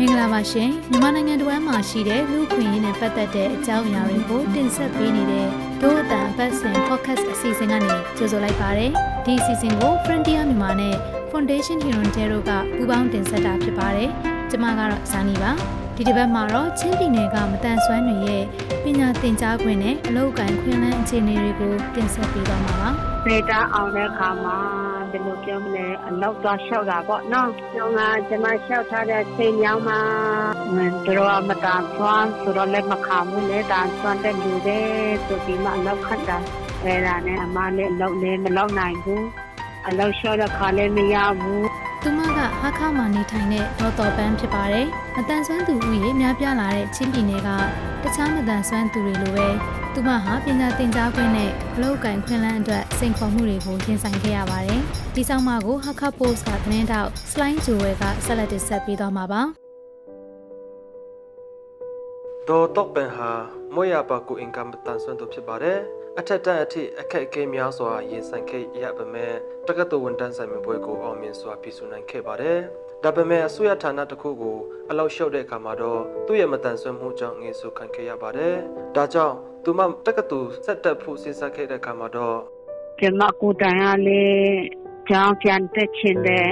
မင်္ဂလာပါရှင်မြန်မာနိုင်ငံတဝမ်းမှာရှိတဲ့လူခွင့်ရင်းနဲ့ပတ်သက်တဲ့အကြောင်းအရာတွေကိုတင်ဆက်ပေးနေတဲ့ဒို့အတန်ပတ်စင် podcast အစီအစဉ်ကနေကြိုဆိုလိုက်ပါရစေဒီအစီအစဉ်ကို Frontier မြန်မာနဲ့ Foundation Hirondero ကပူးပေါင်းတင်ဆက်တာဖြစ်ပါတယ်ကျွန်မကတော့ဇာနီပါဒီတစ်ပတ်မှာတော့ချင်းပြည်နယ်ကမတန်ဆွမ်းတွေရဲ့ပညာသင်ကြားခွင့်နဲ့အလုပ်ကိုင်ခွင့်လန်းအခြေအနေတွေကိုတင်ဆက်ပေးသွားမှာပါ။ဒေတာအောင်တဲ့အခါမှာ ဘယ်လိုပြောမလဲအလောက်သွားလျှောက်တာပေါ့နော်။ကျွန်တော်ကကျွန်မလျှောက်ထားတဲ့ချိန်ရောက်မှာတို့မတန်ဆွမ်းဆိုတော့လည်းမခံဘူးလေတန်ဆွမ်းတဲ့လူတွေဆိုပြီးမှအလောက်ခတ်တာအဲ့ဒါနဲ့အမလည်းအလောက်လည်းမလောက်နိုင်ဘူး။အလောက်လျှောက်တဲ့ခါလည်းမရဘူး။သူမကဟာခါမှာနေထိုင်တဲ့ဒေါ်တော်ပန်းဖြစ်ပါတယ်။မတန်ဆွမ်းသူဥယေများပြားလာတဲ့ချင်းပြည်နယ်ကတခြားမတန်ဆွမ်းသူတွေလိုပဲ သူမဟာပညာသင်ကြားခွင့်နဲ့အလုပ်ကိုင်ခွင့်လန်းအတွက်စိန်ခေါ်မှုတွေကိုရင်ဆိုင်ခဲ့ရပါတယ်။ဒီဆောင်မကို Hakka Post ကသတင်းတောက် Slime ဂျိုဝဲကဆက်လက်တင်ဆက်ပေးသွားမှာပါ။ဒေါ်တော့ပန်ဟာမွေရပါကူအင်ကမ်တန်ဆွမ်းသူဖြစ်ပါတယ်။အထက်တန်းအထိအခက်အခဲများစွာရင်ဆိုင်ခဲ့ရပါမယ်။တက္ကသိုလ်ဝန်ထမ်းဆိုင်မှုပွဲကိုအောင်မြင်စွာပြည်စုနိုင်ခဲ့ပါတယ်။ဒါပေမဲ့အစိုးရဌာနတစ်ခုကိုအလောက်လျှော့တဲ့အခါမှာတော့သူ့ရဲ့မတန်ဆွမ်းမှုကြောင့်ငေဆုခံခဲ့ရပါတယ်။ဒါကြောင့် သူမတက္ကသိုလ်ဆက်တက်ဖို့စဉ်းစားခဲ့တဲ့အခါမှာတော့ကျမကိုတိုင်ရလေကြောင်းပြန်တက်ချင်တဲ့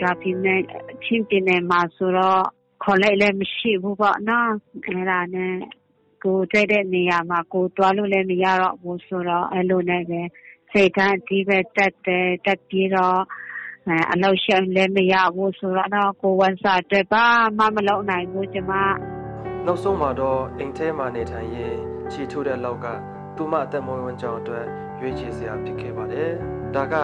ဒါပြင်းနဲ့ချင်းပြနေမှာဆိုတော့ခေါ်လိုက်လည်းမရှိဘူးပေါ့နော်အဲ့ဒါနဲ့ကိုတွေ့တဲ့နေရာမှာကိုတွားလို့လည်းမရတော့ဘူးဆိုတော့အဲ့လိုနဲ့ပဲစိတ်ဓာတ်ဒီပဲတက်တယ်တက်ပြီးတော့အလောက်ရှောင်လည်းမရဘူးဆိုတော့ကိုဝန်စားတဲ့ပါမမလောက်နိုင်ဘူးကျမနောက်ဆုံးမှာတော့အိမ်ထဲမှာနေထိုင်ရင် ချီထိုးတဲ့လောက်ကသူမအသက်မွေးဝမ်းကြောင်းအတွက်ရွေးချယ်စရာဖြစ်ခဲ့ပါတယ်။ဒါက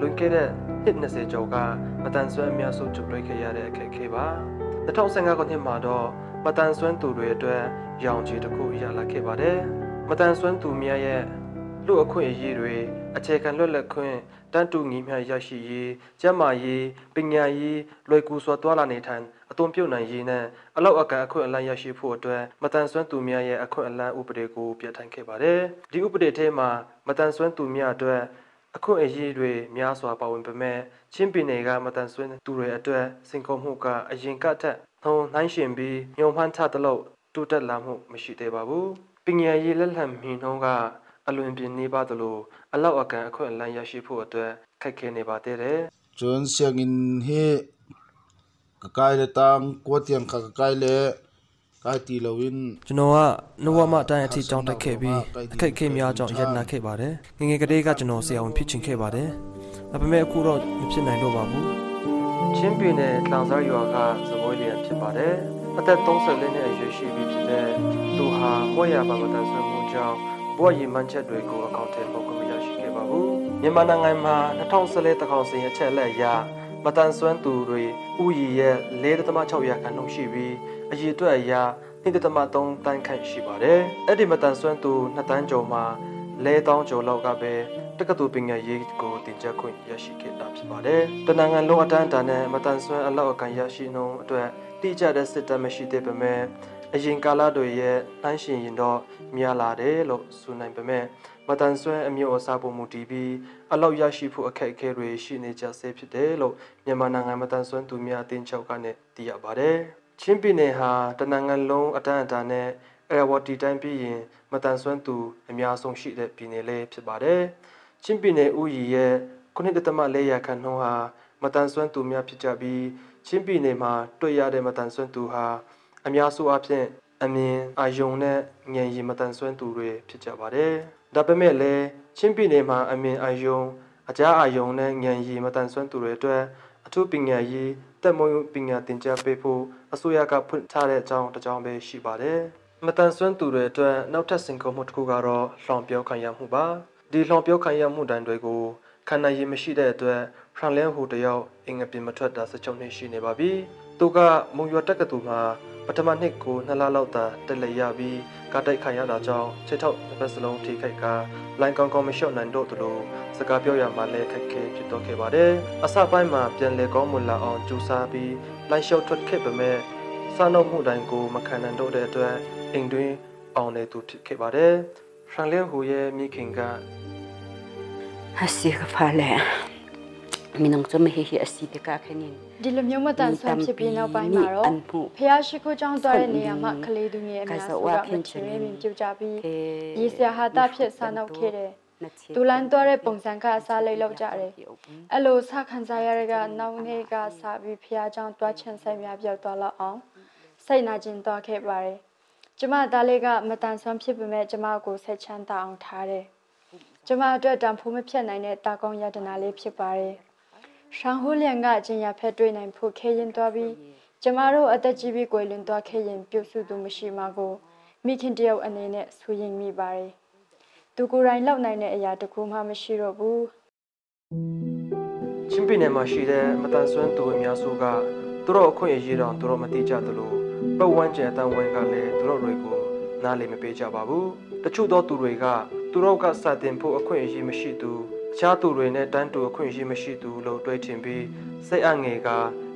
လွန်ခဲ့တဲ့နှစ်20ကျော်ကမတန်ဆွမ်းအများစုကြုံတွေ့ခဲ့ရတဲ့အခက်အခဲပါ။2015ခုနှစ်မှာတော့မတန်ဆွမ်းသူတွေအတွက်ရောင်ခြည်တစ်ခုရလာခဲ့ပါတယ်။မတန်ဆွမ်းသူများရဲ့ လူအခွင့်အရေးတွေအခြေခံလွတ်လပ်ခွင့်တန်းတူညီမျှရရှိရေးကျန်းမာရေးပညာရေးလွယ်ကူစွာတွာလာနေထိုင်အသွင်ပြုတ်နိုင်ရေးနဲ့အလောက်အကန်အခွင့်အလမ်းရရှိဖို့အတွက်မတန်ဆွမ်းသူများရဲ့အခွင့်အလမ်းဥပဒေကိုပြဋ္ဌာန်းခဲ့ပါတယ်။ဒီဥပဒေထဲမှာမတန်ဆွမ်းသူများအတွက်အခွင့်အရေးတွေများစွာပါဝင်ပေမဲ့ချင်းပြည်နယ်ကမတန်ဆွမ်းသူတွေအတွက်စင်ကုန်မှုကအရင်ကထက်နှုံနှိုင်းရှင်ပြီးညုံမှန်းထသလောက်တိုးတက်လာမှုမရှိသေးပါဘူး။ပညာရေးလက်လံမီနှုံးက အလွန်ပြင်းနေပါသလိုအလောက်အကန်အခွင့်အလမ်းရရှိဖို့အတွက်ခက်ခဲနေပါသေးတယ်။ကျွန်းဆຽງင်ဟေကကိုင်လေတန်းကွတ်ယံခကကိုင်လေကိုင်တီလဝင်းကျွန်တော်ကနှဝမအတိုင်းအထိကြောင်းတက်ခဲ့ပြီးအခက်အခဲများကြောင့်ရတနာခဲ့ပါတယ်။ငငယ်ကလေးကကျွန်တော်ဆရာဝန်ဖြစ်ချင်ခဲ့ပါတယ်။ဒါပေမဲ့အခုတော့မဖြစ်နိုင်တော့ပါဘူး။ချင်းပင်နဲ့တောင်စားရွာကသဘောလျင်ဖြစ်ပါတယ်။အသက်30နှစ်အရွယ်ရှိပြီဖြစ်တဲ့သူဟာကိုယ့်ရပါမတန်ဆွမှုကြောင့် ဘဝရည်မှန်းချက်တွေကိုအကောင့်ထဲပေါ်ကမရရှိခဲ့ပါဘူးမြန်မာနိုင်ငံမှာ2014တခေါင်စဉ်အချက်လက်အရမတန်ဆွမ်းသူတွေဥယျာရဲ့4.6ရာခိုင်နှုန်းရှိပြီးအရေအတွက်အရ2.3တန်းခန့်ရှိပါတယ်အဲ့ဒီမတန်ဆွမ်းသူ2တန်းကျော်မှာလဲတောင်းကျော်လောက်ကပဲတက္ကသိုလ်ပညာရေးကိုတင်ကြခွင့်ရရှိခဲ့တာဖြစ်ပါတယ်တနင်္ဂနွေလုံးအတန်းတာနဲ့မတန်ဆွမ်းအလောက်အကန်ရရှိနှုန်းအတွက်တိကျတဲ့စစ်တမ်းမရှိသေးပေမဲ့ အရင်ကာလတွေရဲ့နှိုင်းရှင်ရင်တော့များလာတယ်လို့ဆိုနိုင်ပေမဲ့မတန်ဆွမ်းအမျိုးအစားပုံမူတည်ပြီးအလောက်ရရှိဖို့အခက်အခဲတွေရှိနေကြဆဲဖြစ်တယ်လို့မြန်မာနိုင်ငံမတန်ဆွမ်းသူများအသင်းချုပ်ကနေသိရပါတယ်။ချင်းပြည်နယ်ဟာတနင်္ဂနွေလုံးအတန်းအတာနဲ့အဲဝတီတိုင်းပြည်ရင်မတန်ဆွမ်းသူအများဆုံးရှိတဲ့ပြည်နယ်လေးဖြစ်ပါတယ်။ချင်းပြည်နယ်ဥယျာဉ်ရဲ့9.4ရာခိုင်နှုန်းဟာမတန်ဆွမ်းသူများဖြစ်ကြပြီးချင်းပြည်နယ်မှာတွေ့ရတဲ့မတန်ဆွမ်းသူဟာ အများစုအဖြစ်အမြင်အာယုံနဲ့ဉာဏ်ရည်မတန်ဆွမ်းသူတွေဖြစ်ကြပါတယ်။ဒါပေမဲ့လည်းချင်းပြည်နယ်မှာအမြင်အာယုံအကြအာယုံနဲ့ဉာဏ်ရည်မတန်ဆွမ်းသူတွေအတွက်အထူးပညာရေးတက်မွေးပညာသင်ကြားပေးဖို့အစိုးရကဖွင့်ထားတဲ့အကြောင်းတစ်ကြောင်းပဲရှိပါတယ်။မတန်ဆွမ်းသူတွေအတွက်နောက်ထပ်စင်ကုန်မှုတစ်ခုကတော့လှောင်ပြောခံရမှုပါ။ဒီလှောင်ပြောခံရမှုတန်တွေကိုခန္ဓာရည်မရှိတဲ့အတွက်ဖရန်လန်ဟူတယောက်အင်္ဂပြင်မထွက်တာ16နှစ်ရှိနေပါပြီ။သူကမုံရွာတက္ကသိုလ်မှာ ပထမနှစ်ကိုနှစ်လလောက်သာတက်လက်ရပြီးကားတိုက်ခံရတာကြောင့်ခြေထောက်တစ်ပတ်စလုံးထိခိုက်ကလိုင်းကောင်းကောင်းမလျှော့နိုင်တော့သလိုစကားပြောရမှလည်းခက်ခဲဖြစ်တော့ခဲ့ပါတယ်။အစပိုင်းမှာပြန်လည်ကောင်းမွန်လာအောင်ကြိုးစားပြီးလိုင်းလျှော့ထွက်ခဲ့ပေမဲ့စားနှုတ်မှုတိုင်းကိုမခံနိုင်တော့တဲ့အတွက်အိမ်တွင်းအောင်နေသူဖြစ်ခဲ့ပါတယ်။ဖရန်လင်းဟူရဲ့မိခင်ကဟစီကဖာလေ mi nang chom he hi asi te ka khenin ဒီလိုမျိုးမတန်ဆွမ်းဖြစ်ပြီးနောက်ပိုင်းမှာတော့ဖះရှိခိုးကျောင်းသွားတဲ့နေရာမှာကလေးသူငယ်အများစုကမချင်ရင်ပြုတ်ကြပြီးရေစရာဟာတာဖြစ်ဆာနောက်ခဲ့တယ်တူလန်တော့တဲ့ပုံစံကအစားလေးလောက်ကြတယ်အဲ့လိုစခံစားရတဲ့ကနောက်နေ့ကစပြီးဖះကျောင်းတွားချင်ဆိုင်များပြောက်သွားလောက်အောင်စိတ်နာကျင်သွားခဲ့ပါတယ်ကျမသားလေးကမတန်ဆွမ်းဖြစ်ပေမဲ့ကျမကိုဆက်ချမ်းသာအောင်ထားတယ်ကျမအတွက်တန်ဖိုးမဖြတ်နိုင်တဲ့တာကောင်းယတနာလေးဖြစ်ပါတယ် ရှန်ဟိုလျန်ကအချင်းရဖက်တွေ့နိုင်ဖို့ခဲရင်သွားပြီးကျမတို့အသက်ကြီးပြီးကိုယ်လွန်သွားခဲ့ရင်ပြုတ်စုသူမရှိမှာကိုမိခင်တယောက်အနေနဲ့ဆူရင်မိပါတယ်သူကိုယ်တိုင်လောက်နိုင်တဲ့အရာတခုမှမရှိတော့ဘူးချင်းပြည်နယ်မှာရှိတဲ့မတန်ဆွမ်းသူအများစုကသူတို့အခွင့်အရေးတော့သူတို့မသိကြသလိုပတ်ဝန်းကျင်အတန်းဝန်းကလည်းသူတို့တွေကိုနားလည်မပေးကြပါဘူးတချို့သောသူတွေကသူတို့ကစတင်ဖို့အခွင့်အရေးမရှိသူတ ခြားသူတွေနဲ့တန်းတူအခွင့်အရေးမရှိသူလို့တွေးထင်ပြီးစိတ်အငယ်က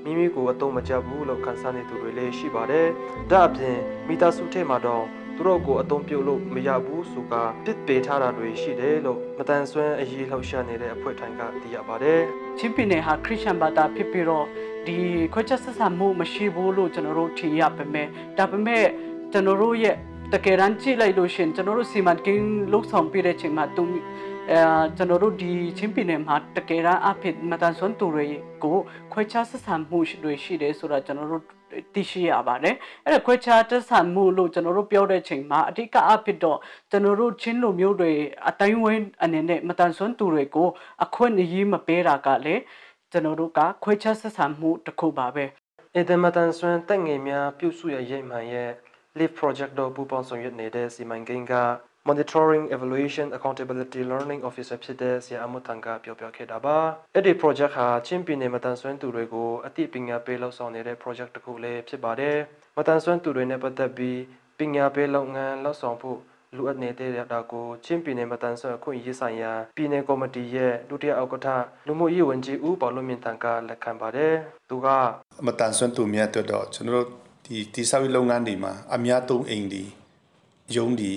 မိမိကိုအတုံးမကျဘူးလို့ခံစားနေသူတွေလည်းရှိပါတယ်ဒါအပြင်မိသားစုထဲမှာတော့သူတို့ကိုအတုံးပြုတ်လို့မရဘူးဆိုကပစ်ပေထားတာတွေရှိတယ်လို့မတန်ဆွမ်းအရေးလှောက်ရှားနေတဲ့အဖွဲ့ထိုင်ကသိရပါတယ်ချင်းပြည်နယ်ဟာခရစ်ယာန်ဘာသာဖြစ်ပြီးတော့ဒီခွဲချက်ဆက်ဆံမှုမရှိဘူးလို့ကျွန်တော်တို့ထင်ရပါမယ်ဒါပေမဲ့ကျွန်တော်တို့ရဲ့တကယ်တမ်းကြည့်လိုက်လို့ရှင်ကျွန်တော်တို့စီမံကိန်းလှုပ်ဆောင်ပြတဲ့ချိန်မှာသူ အဲကျွန်တော်တို့ဒီချင်းပြည်နယ်မှာတကယ်တမ်းအဖြစ်မတန်ဆွမ်းသူတွေကိုခွဲခြားဆက်ဆံမှုတွေရှိတယ်ဆိုတာကျွန်တော်တို့သိရှိရပါတယ်အဲ့ဒါခွဲခြားတက်ဆံမှုလို့ကျွန်တော်တို့ပြောတဲ့ချိန်မှာအဓိကအဖြစ်တော့ကျွန်တော်တို့ချင်းလူမျိုးတွေအတိုင်းဝင်းအနေနဲ့မတန်ဆွမ်းသူတွေကိုအခွင့်အရေးမပေးတာကလည်းကျွန်တော်တို့ကခွဲခြားဆက်ဆံမှုတစ်ခုပါပဲအင်တာမတန်ဆွမ်းတက်ငယ်များပြုစုရရိပ်မှန်ရဲ့ Live Project တို့ပူးပေါင်းဆောင်ရွက်နေတဲ့စီမံကိန်းက Monitoring Evaluation Accountability Learning Officer ဖြစ်တဲ့ဆရာအမတ်တန်ကပြောပြခဲ့တာပါအဲ့ဒီ project ဟာချင်းပြည်နယ်မတန်ဆွမ်းသူတွေကိုအသိပညာပေးလှုပ်ဆောင်နေတဲ့ project တစ်ခုလည်းဖြစ်ပါတယ်မတန်ဆွမ်းသူတွေနဲ့ပတ်သက်ပြီးပညာပေးလုပ်ငန်းလှုပ်ဆောင်ဖို့လူအပ်နေတဲ့တာကိုချင်းပြည်နယ်မတန်ဆွမ်းအခွင့်အရေးဆိုင်ရာပြည်နယ်ကော်မတီရဲ့ဒုတိယဥက္ကဋ္ဌလူမှုရေးဝန်ကြီးဦးပေါလုံးမြင့်တန်ကလက်ခံပါတယ်သူကမတန်ဆွမ်းသူများအတွက်တော့ကျွန်တော်တို့ဒီတိဆောက်ရေးလုပ်ငန်းတွေမှာအများသုံးအိမ်ဒီယုံဒီ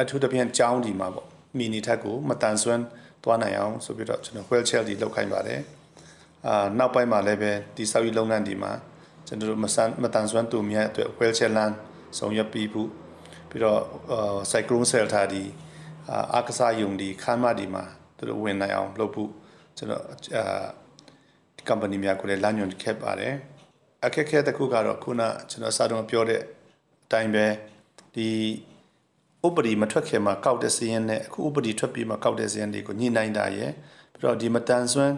အထူးသဖြင့်ကျောင်းဒီမှာပေါ့မီနီထက်ကိုမတန်ဆွမ်းသွားနိုင်အောင်ဆိုပြီးတော့ကျွန်တော် wheelchair ဒီလောက်ခိုင်းပါတယ်အာနောက်ပိုင်းမှာလည်းပဲတိဆောက်ရေးလုပ်ငန်းဒီမှာကျွန်တော်တို့မဆန်မတန်ဆွမ်းသူများအတွက် wheelchair land ဆောင်ရွက်ပြီးဖို့ပြီးတော့ cyclone shelter ဒီအာကစားယုံဒီခမ်းမဒီမှာသူတို့ဝင်နိုင်အောင်လုပ်ဖို့ကျွန်တော်အာ company များကိုလည်းလမ်းညွှန်ခဲ့ပါတယ်အခက်အခဲတစ်ခုကတော့ခုနကျွန်တော်စာတုံးပြောတဲ့အတိုင်းပဲဒီ ဥပဒေမထွက်ခင်မှာကောက်တဲ့စီးရင်နဲ့အခုဥပဒေထွက်ပြီးမှကောက်တဲ့စီးရင်တွေကိုညှိနှိုင်းတာရယ်ပြီးတော့ဒီမတန်ဆွမ်း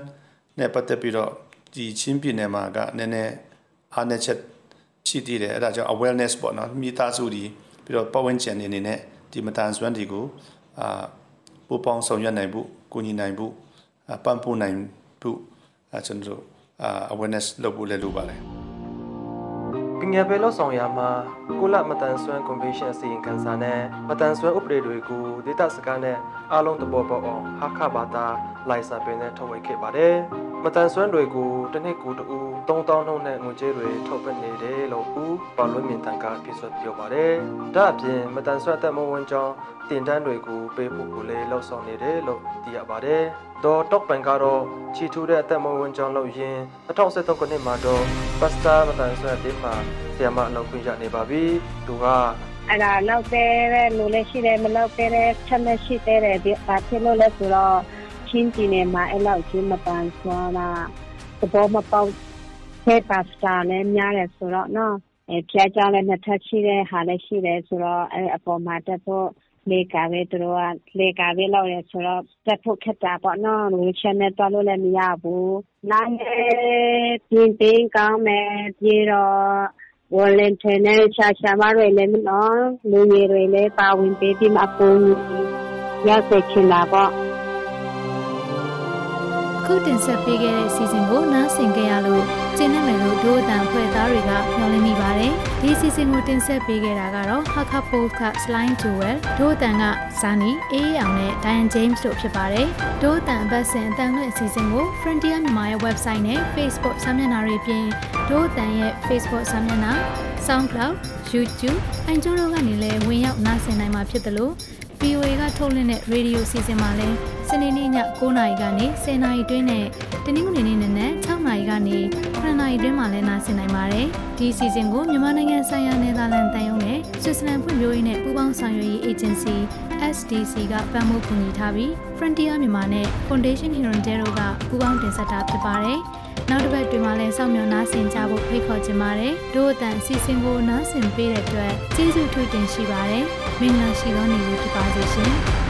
နဲ့ပတ်သက်ပြီးတော့ဒီချင်းပြည်နယ်မှာကနည်းနည်းအားနည်းချက်ရှိသေးတယ်အဲ့ဒါကြောင့် awareness ပေါ့နော်မိသားစုဒီပြီးတော့ပတ်ဝန်းကျင်အနေနဲ့ဒီမတန်ဆွမ်းတွေကိုအာပူပေါင်းဆောင်ရွက်နိုင်ဖို့ကိုညီနိုင်ဖို့ပံ့ပိုးနိုင်ဖို့အဲကျွန်တော်တို့အာ awareness လုပ်ဖို့လည်းလိုပါတယ် ပညာပေးလို့ဆောင်ရမှာကုလမတန်ဆွမ်း convention အစီရင်ခံစာနဲ့မတန်ဆွမ်းဥပဒေတွေကိုဒေတာစကားနဲ့အားလုံးသဘောပေါက်အောင်ဟာခဘာသာလိုင်စာပင်နဲ့ထုတ်ဝေခဲ့ပါတယ်။မတန်ဆွမ်းတွေကိုတစ်နှစ်ကိုတူ3000နှုန်းနဲ့ငွေကြေးတွေထုတ်ပတ်နေတယ်လို့ဦးပါလွန်မြင့်တန်ကပြဆိုပြောပါတယ်။ဒါအပြင်မတန်ဆွမ်းသက်မဝန်ကြောင်းတင်တန်းတွေကိုပေးဖို့ကိုလည်းလှုပ်ဆောင်နေတယ်လို့သိရပါတယ်။ တော့တော့ပန်ကတော့ချီထူးတဲ့အသက်မဝင်ကြောင်းလို့ရင်2013ခုနှစ်မှာတော့ပတ်စတာမတန်ဆွမ်းတင်းမှာဆီယမအလုပ်ခွင့်ရနေပါပြီ။သူကအဲ့ဒါလောက်တဲ့လူလည်းရှိတယ်မလောက်တဲ့ချက်နဲ့ရှိတဲ့ဒီဘာဖြစ်လို့လဲဆိုတော့ချင်းပြည်နယ်မှာအဲ့လောက်ချင်းမပန်ဆွာတာသဘောမပေါက်တဲ့ပါစတာလည်းများတယ်ဆိုတော့နော်အဲဖျားကြောင်းလည်းနှစ်ထပ်ရှိတဲ့ဟာလည်းရှိတယ်ဆိုတော့အဲအပေါ်မှာတက်ဖို့ လေကာပဲသူတို့ကလေကာပဲလောက်ရဆိုတော့တက်ဖို့ခက်တာပေါ့နော်လူချင်းနဲ့တွားလို့လည်းမရဘူးနိုင်ပြင်းပြင်းကောင်းမယ်ပြေတော့ volunteer နဲ့ရှာရှာမတွေလည်းမနော်လူငယ်တွေလည်းပါဝင်ပေးပြီးမှအပုံရစေချင်တာပေါ့ အခုတင်ဆက်ပေးခဲ့တဲ့စီစဉ်ကိုနားဆင်ကြရလို့ကျင်းနေမယ်လို့ဒို့အတန်ဖွဲ့သားတွေကမျှော်လင့်မိပါတယ်။ဒီစီစဉ်ကိုတင်ဆက်ပေးခဲ့တာကတော့ Hakka Podcast Line to Well ဒို့အတန်ကဇာနီအေးအောင်နဲ့ Diane James တို့ဖြစ်ပါတယ်။ဒို့အတန်အပတ်စဉ်အတန်လွင့်အစီအစဉ်ကို Frontier မြန်မာရဲ့ website နဲ့ Facebook စာမျက်နှာတွေပြင်ဒို့အတန်ရဲ့ Facebook စာမျက်နှာ SoundCloud YouTube အန်ဂျိုတို့ကနေလည်းဝင်ရောက်နားဆင်နိုင်မှာဖြစ်တယ်လို့ VOA ကထုတ်လွှင့်တဲ့ radio စီစဉ်မှာလည်းစ နေနေ့ည9:00နာရီကနေ10:00နာရီတွင်းနဲ့တနင်္ဂနွေနေ့နနက်6:00နာရီကနေ9:00နာရီတွင်းမှာလည်းနားဆင်နိုင်ပါတယ်။ဒီစီစဉ်ကိုမြန်မာနိုင်ငံဆိုင်ရာနယ်သာလန်တန်ယုံနဲ့ဆွစ်ဇာလန်ဖွံ့ဖြိုးရေးနဲ့ပူးပေါင်းဆောင်ရွက်ရေးအေဂျင်စီ SDC ကပံ့ပိုးကူညီထားပြီး Frontier မြန်မာနဲ့ Foundation Hirondero ကပူးပေါင်းတင်ဆက်တာဖြစ်ပါတယ်။နောက်တစ်ပတ်တွင်မှလည်းစောင့်မျှော်နားဆင်ကြဖို့ဖိတ်ခေါ်ချင်ပါတယ်။တို့အတန်အစီအစဉ်ကိုနားဆင်ပေးတဲ့အတွက်ကျေးဇူးထွေးတင်ရှိပါတယ်။မင်္ဂလာရှိသောနေ့လေးဖြစ်ပါစေရှင်။